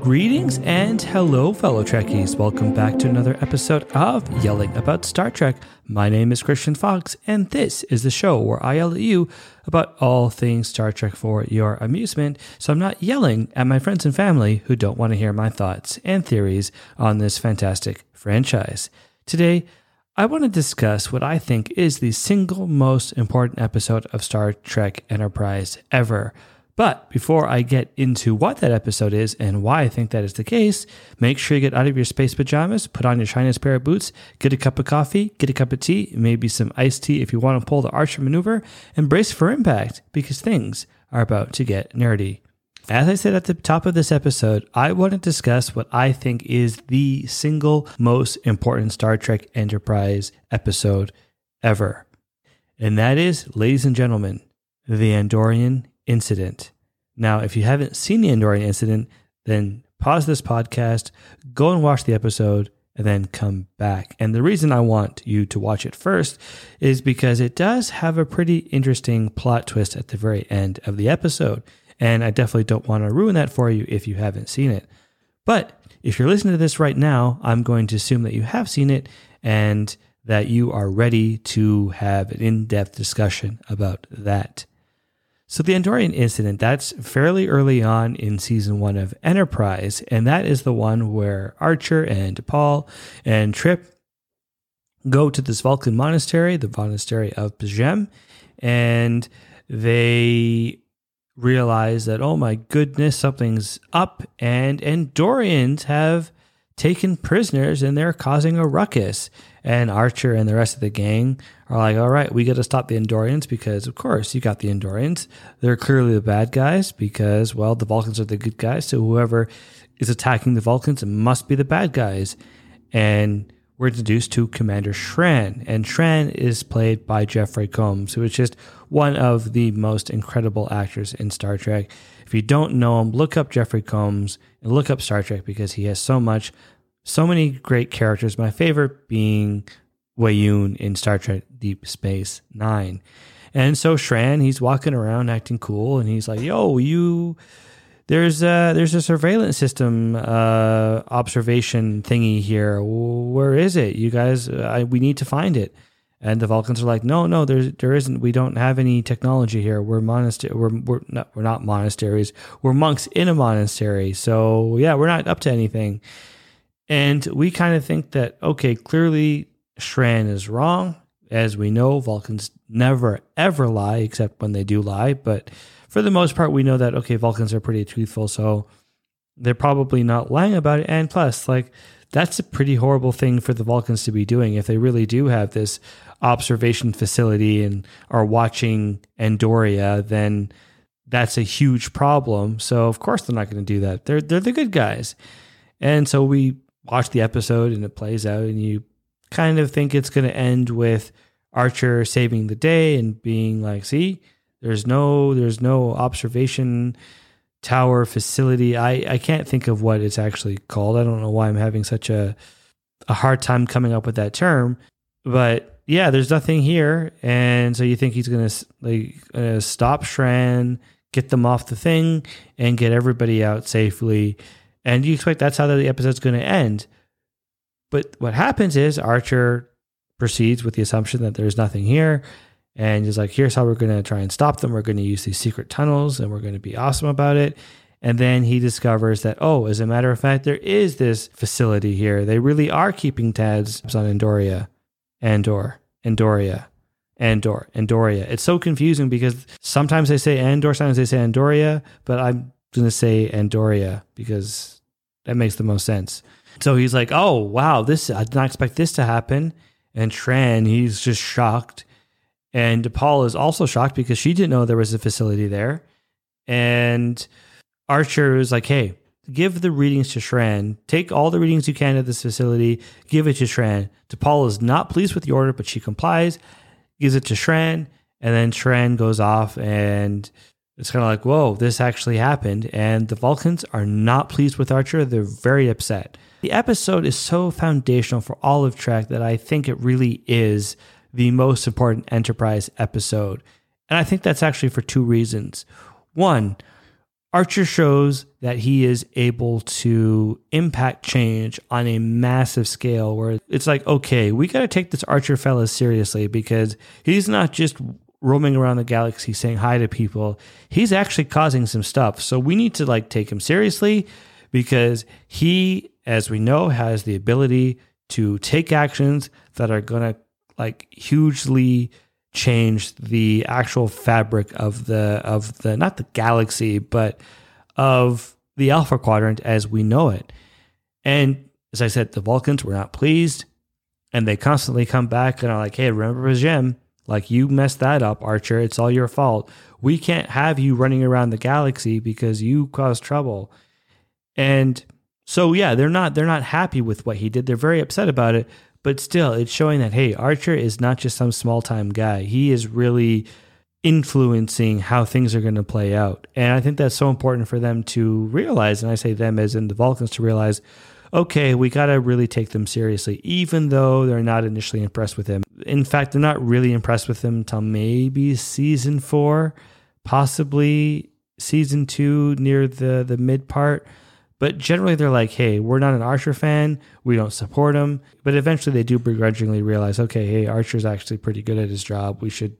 Greetings and hello, fellow Trekkies. Welcome back to another episode of Yelling About Star Trek. My name is Christian Fox, and this is the show where I yell at you about all things Star Trek for your amusement. So I'm not yelling at my friends and family who don't want to hear my thoughts and theories on this fantastic franchise. Today, I want to discuss what I think is the single most important episode of Star Trek Enterprise ever. But before I get into what that episode is and why I think that is the case, make sure you get out of your space pajamas, put on your shiniest pair of boots, get a cup of coffee, get a cup of tea, maybe some iced tea if you want to pull the Archer maneuver, and brace for impact because things are about to get nerdy. As I said at the top of this episode, I want to discuss what I think is the single most important Star Trek Enterprise episode ever. And that is, ladies and gentlemen, the Andorian incident. Now, if you haven't seen the Andorian incident, then pause this podcast, go and watch the episode, and then come back. And the reason I want you to watch it first is because it does have a pretty interesting plot twist at the very end of the episode. And I definitely don't want to ruin that for you if you haven't seen it. But if you're listening to this right now, I'm going to assume that you have seen it and that you are ready to have an in depth discussion about that. So, the Andorian incident, that's fairly early on in season one of Enterprise. And that is the one where Archer and T'Pol and Trip go to this Vulcan monastery, the monastery of P'Jem, and they realize that, oh my goodness, something's up. And Andorians have taken prisoners and they're causing a ruckus. And Archer and the rest of the gang are like, all right, we got to stop the Andorians because, of course, you got the Andorians. They're clearly the bad guys because, well, the Vulcans are the good guys. So whoever is attacking the Vulcans must be the bad guys. And we're introduced to Commander Shran. And Shran is played by Jeffrey Combs, who is just one of the most incredible actors in Star Trek. If you don't know him, look up Jeffrey Combs and look up Star Trek because he has so much so many great characters. My favorite being Weyoun in Star Trek Deep Space Nine. And so Shran, he's walking around acting cool, and he's like, "Yo, you." There's a there's a surveillance system uh, observation thingy here. Where is it? You guys, I, we need to find it. And the Vulcans are like, no, no, there there isn't. We don't have any technology here. We're monastery. We're we're not we're not monasteries. We're monks in a monastery. So yeah, we're not up to anything. And we kind of think that, okay, clearly Shran is wrong. As we know, Vulcans never, ever lie, except when they do lie. But for the most part, we know that, okay, Vulcans are pretty truthful. So they're probably not lying about it. And plus, like, that's a pretty horrible thing for the Vulcans to be doing if they really do have this observation facility and are watching Andoria, then that's a huge problem. So of course they're not going to do that. They're they're the good guys. And so we watch the episode and it plays out, and you kind of think it's going to end with Archer saving the day and being like, "See, there's no there's no observation tower facility. I I can't think of what it's actually called. I don't know why I'm having such a a hard time coming up with that term, but yeah, there's nothing here, and so you think he's gonna like uh, stop Shran, get them off the thing, and get everybody out safely. And you expect that's how the episode's going to end. But what happens is Archer proceeds with the assumption that there's nothing here. And he's like, here's how we're going to try and stop them. We're going to use these secret tunnels and we're going to be awesome about it. And then he discovers that, oh, as a matter of fact, there is this facility here. They really are keeping tabs on Andoria, Andor, Andoria, Andor, Andoria. It's so confusing because sometimes they say Andor, sometimes they say Andoria, but I'm going to say Andoria because that makes the most sense. So he's like, "Oh wow, this I did not expect this to happen." And Shran, he's just shocked, and T'Pol is also shocked because she didn't know there was a facility there. And Archer is like, "Hey, give the readings to Shran. Take all the readings you can at this facility. Give it to Shran." T'Pol is not pleased with the order, but she complies, gives it to Shran, and then Shran goes off and it's kind of like, whoa, this actually happened. And the Vulcans are not pleased with Archer. They're very upset. The episode is so foundational for all of Trek that I think it really is the most important Enterprise episode. And I think that's actually for two reasons. One, Archer shows that he is able to impact change on a massive scale where it's like, okay, we got to take this Archer fella seriously because he's not just roaming around the galaxy saying hi to people. He's actually causing some stuff. So we need to like take him seriously because he, as we know, has the ability to take actions that are going to like hugely change the actual fabric of the of the not the galaxy but of the alpha quadrant as we know it. And as i said the vulcans were not pleased and they constantly come back and are like hey remember P'Jem like you messed that up archer. It's all your fault. We can't have you running around the galaxy because you caused trouble. And so yeah they're not they're not happy with what he did they're very upset about it but still, it's showing that, hey, Archer is not just some small time guy. He is really influencing how things are going to play out. And I think that's so important for them to realize. And I say them as in the Vulcans to realize, okay, we got to really take them seriously, even though they're not initially impressed with him. In fact, they're not really impressed with him until maybe season four, possibly season two near the, the mid part. But generally, they're like, hey, we're not an Archer fan. We don't support him. But eventually, they do begrudgingly realize, okay, hey, Archer's actually pretty good at his job. We should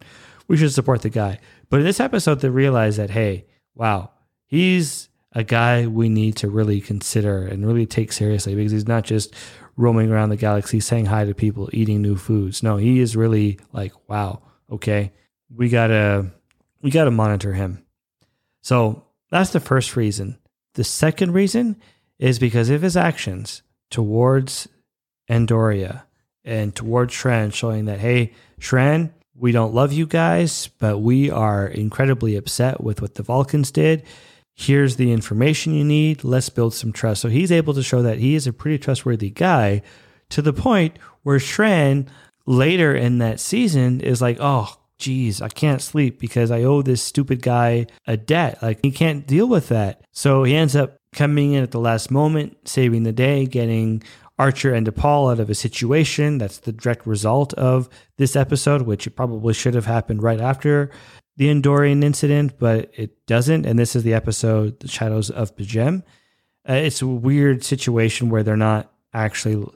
we should support the guy. But in this episode, they realize that, hey, wow, he's a guy we need to really consider and really take seriously because he's not just roaming around the galaxy saying hi to people, eating new foods. No, he is really like, wow, okay, we gotta we gotta monitor him. So that's the first reason. The second reason is because of his actions towards Andoria and towards Shran, showing that, hey, Shran, we don't love you guys, but we are incredibly upset with what the Vulcans did. Here's the information you need. Let's build some trust. So he's able to show that he is a pretty trustworthy guy to the point where Shran later in that season is like, oh, geez, I can't sleep because I owe this stupid guy a debt. Like he can't deal with that. So he ends up coming in at the last moment, saving the day, getting Archer and T'Pol out of a situation. That's the direct result of this episode, which it probably should have happened right after the Andorian incident, but it doesn't. And this is the episode, The Shadows of P'Jem. Uh, it's a weird situation where they're not actually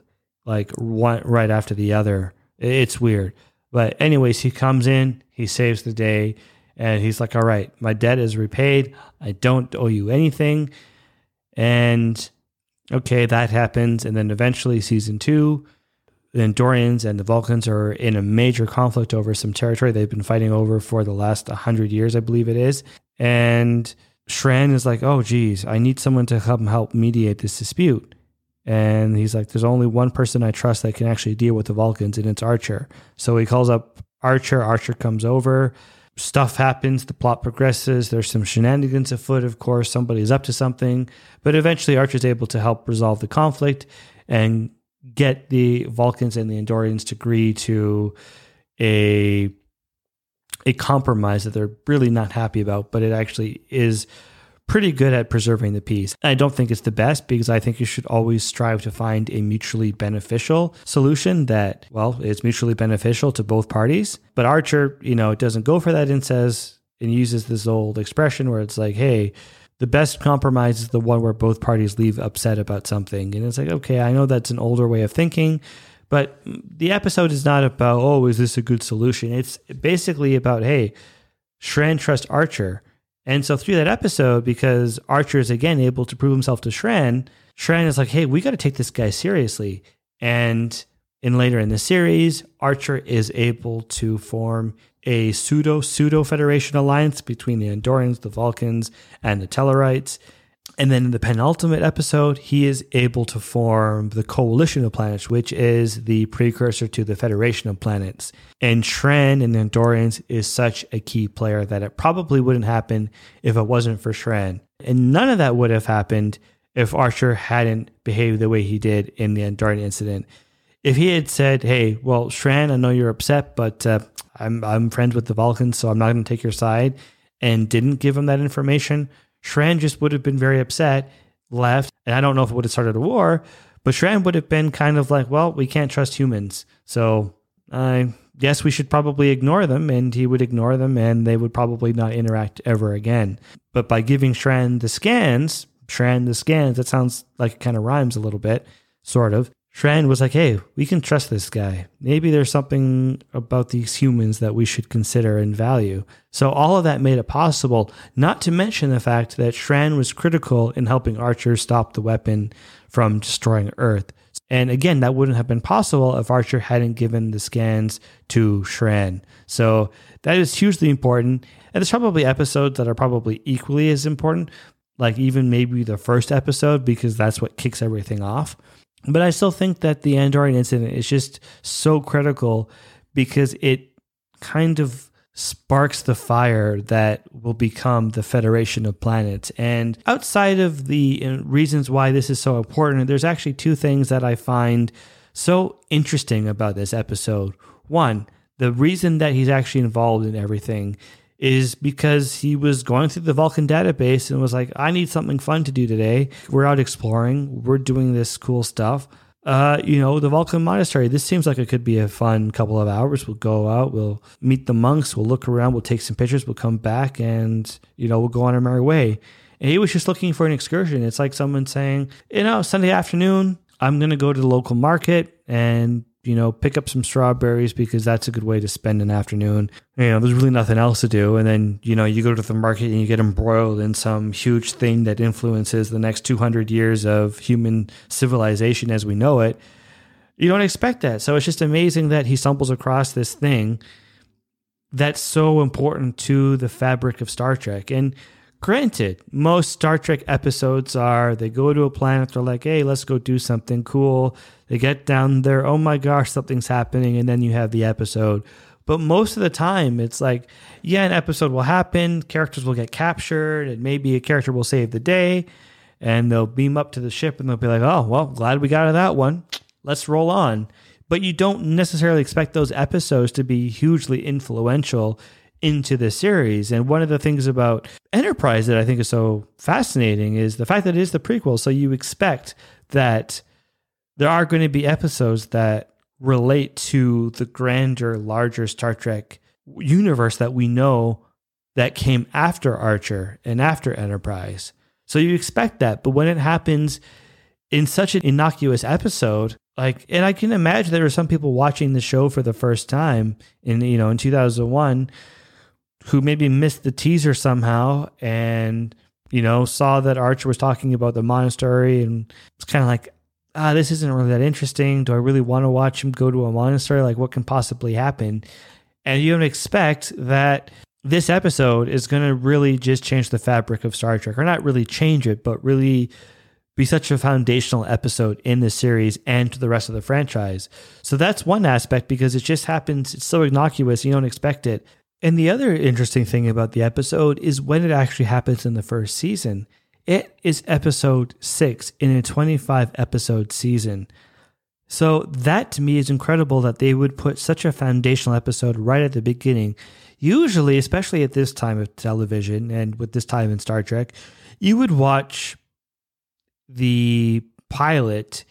like one right after the other. It's weird. But anyways, he comes in, he saves the day, and he's like, "All right, my debt is repaid. I don't owe you anything." And okay, that happens, and then eventually, season two, the Andorians and the Vulcans are in a major conflict over some territory they've been fighting over for the last hundred years, I believe it is. And Shran is like, "Oh, geez, I need someone to come help mediate this dispute." And he's like, there's only one person I trust that can actually deal with the Vulcans, and it's Archer. So he calls up Archer. Archer comes over. Stuff happens. The plot progresses. There's some shenanigans afoot, of course. Somebody's up to something. But eventually, Archer's able to help resolve the conflict and get the Vulcans and the Andorians to agree to a a compromise that they're really not happy about, but it actually is pretty good at preserving the peace. I don't think it's the best because I think you should always strive to find a mutually beneficial solution that, well, is mutually beneficial to both parties. But Archer, you know, doesn't go for that and says, and uses this old expression where it's like, hey, the best compromise is the one where both parties leave upset about something. And it's like, okay, I know that's an older way of thinking, but the episode is not about, oh, is this a good solution? It's basically about, hey, Shran trusts Archer and so through that episode, because Archer is again able to prove himself to Shran, Shran is like, hey, we got to take this guy seriously. And in later in the series, Archer is able to form a pseudo pseudo Federation alliance between the Andorians, the Vulcans, and the Tellarites. And then in the penultimate episode, he is able to form the Coalition of Planets, which is the precursor to the Federation of Planets. And Shran and the Andorians is such a key player that it probably wouldn't happen if it wasn't for Shran. And none of that would have happened if Archer hadn't behaved the way he did in the Andorian incident. If he had said, "Hey, well, Shran, I know you're upset, but uh, I'm I'm friends with the Vulcans, so I'm not going to take your side," and didn't give him that information, Shran just would have been very upset, left, and I don't know if it would have started a war, but Shran would have been kind of like, well, we can't trust humans. So I guess we should probably ignore them. And he would ignore them and they would probably not interact ever again. But by giving Shran the scans, Shran the scans, that sounds like it kind of rhymes a little bit, sort of. Shran was like, hey, we can trust this guy. Maybe there's something about these humans that we should consider and value. So all of that made it possible, not to mention the fact that Shran was critical in helping Archer stop the weapon from destroying Earth. And again, that wouldn't have been possible if Archer hadn't given the scans to Shran. So that is hugely important. And there's probably episodes that are probably equally as important, like even maybe the first episode, because that's what kicks everything off. But I still think that the Andorian incident is just so critical because it kind of sparks the fire that will become the Federation of Planets. And outside of the uh, reasons why this is so important, there's actually two things that I find so interesting about this episode. One, the reason that he's actually involved in everything is because he was going through the Vulcan database and was like, I need something fun to do today. We're out exploring, we're doing this cool stuff uh, you know, the Vulcan Monastery. This seems like it could be a fun couple of hours. We'll go out, we'll meet the monks, we'll look around, we'll take some pictures, we'll come back, and, you know, we'll go on our merry way. And he was just looking for an excursion. It's like someone saying, you know, Sunday afternoon, I'm going to go to the local market and you know, pick up some strawberries because that's a good way to spend an afternoon. You know, there's really nothing else to do. And then, you know, you go to the market and you get embroiled in some huge thing that influences the next 200 years of human civilization as we know it. You don't expect that. So it's just amazing that he stumbles across this thing that's so important to the fabric of Star Trek. And granted, most Star Trek episodes are they go to a planet, they're like, hey, let's go do something cool. They get down there, oh my gosh, something's happening, and then you have the episode. But most of the time, it's like, yeah, an episode will happen, characters will get captured, and maybe a character will save the day, and they'll beam up to the ship and they'll be like, oh, well, glad we got that one. Let's roll on. But you don't necessarily expect those episodes to be hugely influential into the series. And one of the things about Enterprise that I think is so fascinating is the fact that it is the prequel. So you expect that there are going to be episodes that relate to the grander, larger Star Trek universe that we know that came after Archer and after Enterprise. So you expect that. But when it happens in such an innocuous episode, like and I can imagine there were some people watching the show for the first time in you know in 2001 who maybe missed the teaser somehow and you know saw that Archer was talking about the monastery and it's kind of like ah this isn't really that interesting do I really want to watch him go to a monastery like what can possibly happen and you don't expect that this episode is going to really just change the fabric of Star Trek or not really change it but really be such a foundational episode in the series and to the rest of the franchise. So that's one aspect because it just happens, it's so innocuous, you don't expect it. And the other interesting thing about the episode is when it actually happens in the first season. It is episode six in a 25 episode season. So that to me is incredible that they would put such a foundational episode right at the beginning. Usually, especially at this time of television and with this time in Star Trek, you would watch the pilot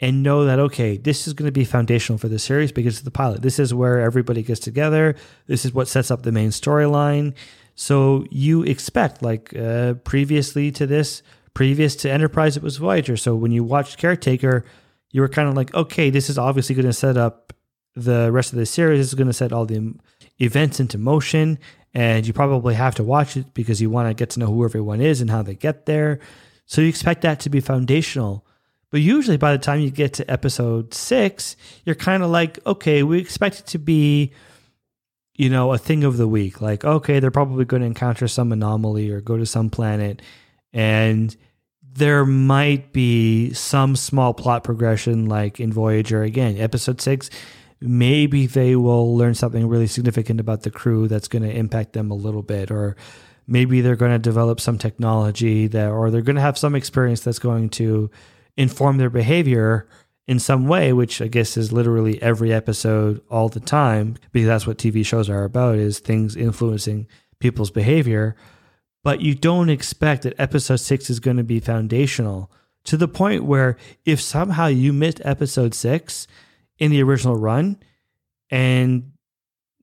and know that okay this is going to be foundational for the series because it's the pilot. This is where everybody gets together. This is what sets up the main storyline. So you expect like uh, previously to this previous to enterprise it was voyager. So when you watched caretaker you were kind of like okay this is obviously going to set up the rest of the series. This is going to set all the events into motion and you probably have to watch it because you want to get to know who everyone is and how they get there. So you expect that to be foundational but usually by the time you get to episode six, you're kind of like, okay, we expect it to be, you know, a thing of the week. Like, okay, they're probably going to encounter some anomaly or go to some planet. And there might be some small plot progression, like in Voyager again, episode six. Maybe they will learn something really significant about the crew that's going to impact them a little bit, or maybe they're going to develop some technology that, or they're going to have some experience that's going to inform their behavior in some way, which I guess is literally every episode all the time, because that's what TV shows are about is things influencing people's behavior. But you don't expect that episode six is going to be foundational to the point where if somehow you missed episode six in the original run and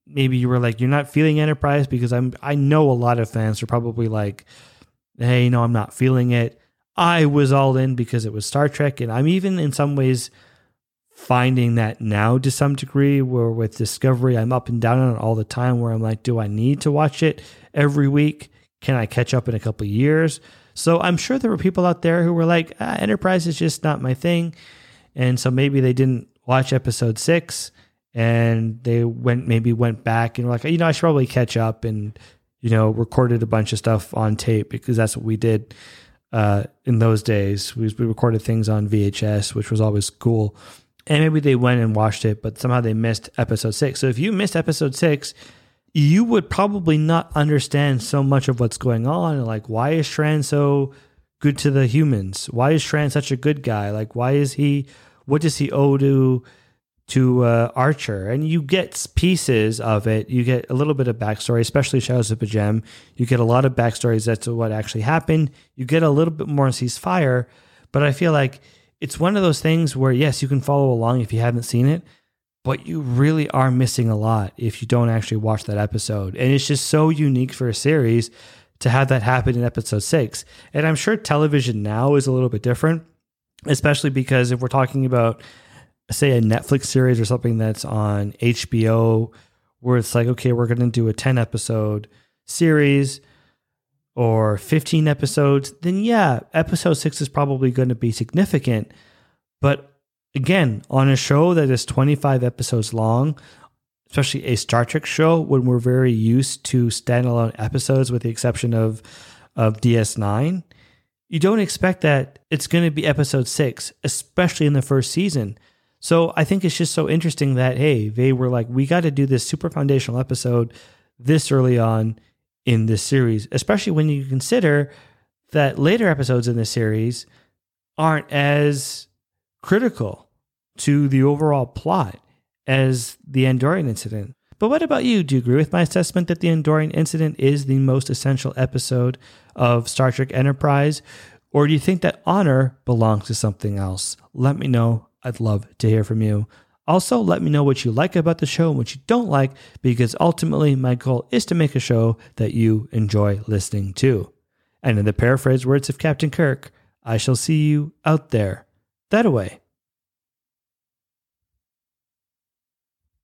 maybe you were like you're not feeling Enterprise because I'm I know a lot of fans are probably like, hey, no, I'm not feeling it. I was all in because it was Star Trek, and I'm even in some ways finding that now to some degree. Where with Discovery, I'm up and down on it all the time. Where I'm like, do I need to watch it every week? Can I catch up in a couple years? So I'm sure there were people out there who were like, ah, Enterprise is just not my thing, and so maybe they didn't watch episode six and they went maybe went back and were like, you know, I should probably catch up and you know recorded a bunch of stuff on tape because that's what we did uh, in those days. We, we recorded things on VHS, which was always cool. And maybe they went and watched it, but somehow they missed episode six. So if you missed episode six, you would probably not understand so much of what's going on. Like, why is Shran so good to the humans? Why is Shran such a good guy? Like, why is he? What does he owe to to uh, Archer, and you get pieces of it. You get a little bit of backstory, especially Shadows of P'Jem. You get a lot of backstories to what actually happened. You get a little bit more on Ceasefire, but I feel like it's one of those things where yes, you can follow along if you haven't seen it, but you really are missing a lot if you don't actually watch that episode. And it's just so unique for a series to have that happen in episode six. And I'm sure television now is a little bit different, especially because if we're talking about say a Netflix series or something that's on HBO where it's like, okay, we're going to do a 10 episode series or 15 episodes, then yeah, episode six is probably going to be significant. But again, on a show that is 25 episodes long, especially a Star Trek show, when we're very used to standalone episodes, with the exception of, of DS9, you don't expect that it's going to be episode six, especially in the first season. So I think it's just so interesting that, hey, they were like, we got to do this super foundational episode this early on in this series, especially when you consider that later episodes in this series aren't as critical to the overall plot as the Andorian incident. But what about you? Do you agree with my assessment that the Andorian incident is the most essential episode of Star Trek Enterprise? Or do you think that honor belongs to something else? Let me know I'd love to hear from you. Also, let me know what you like about the show and what you don't like, because ultimately my goal is to make a show that you enjoy listening to. And in the paraphrased words of Captain Kirk, I shall see you out there, that away.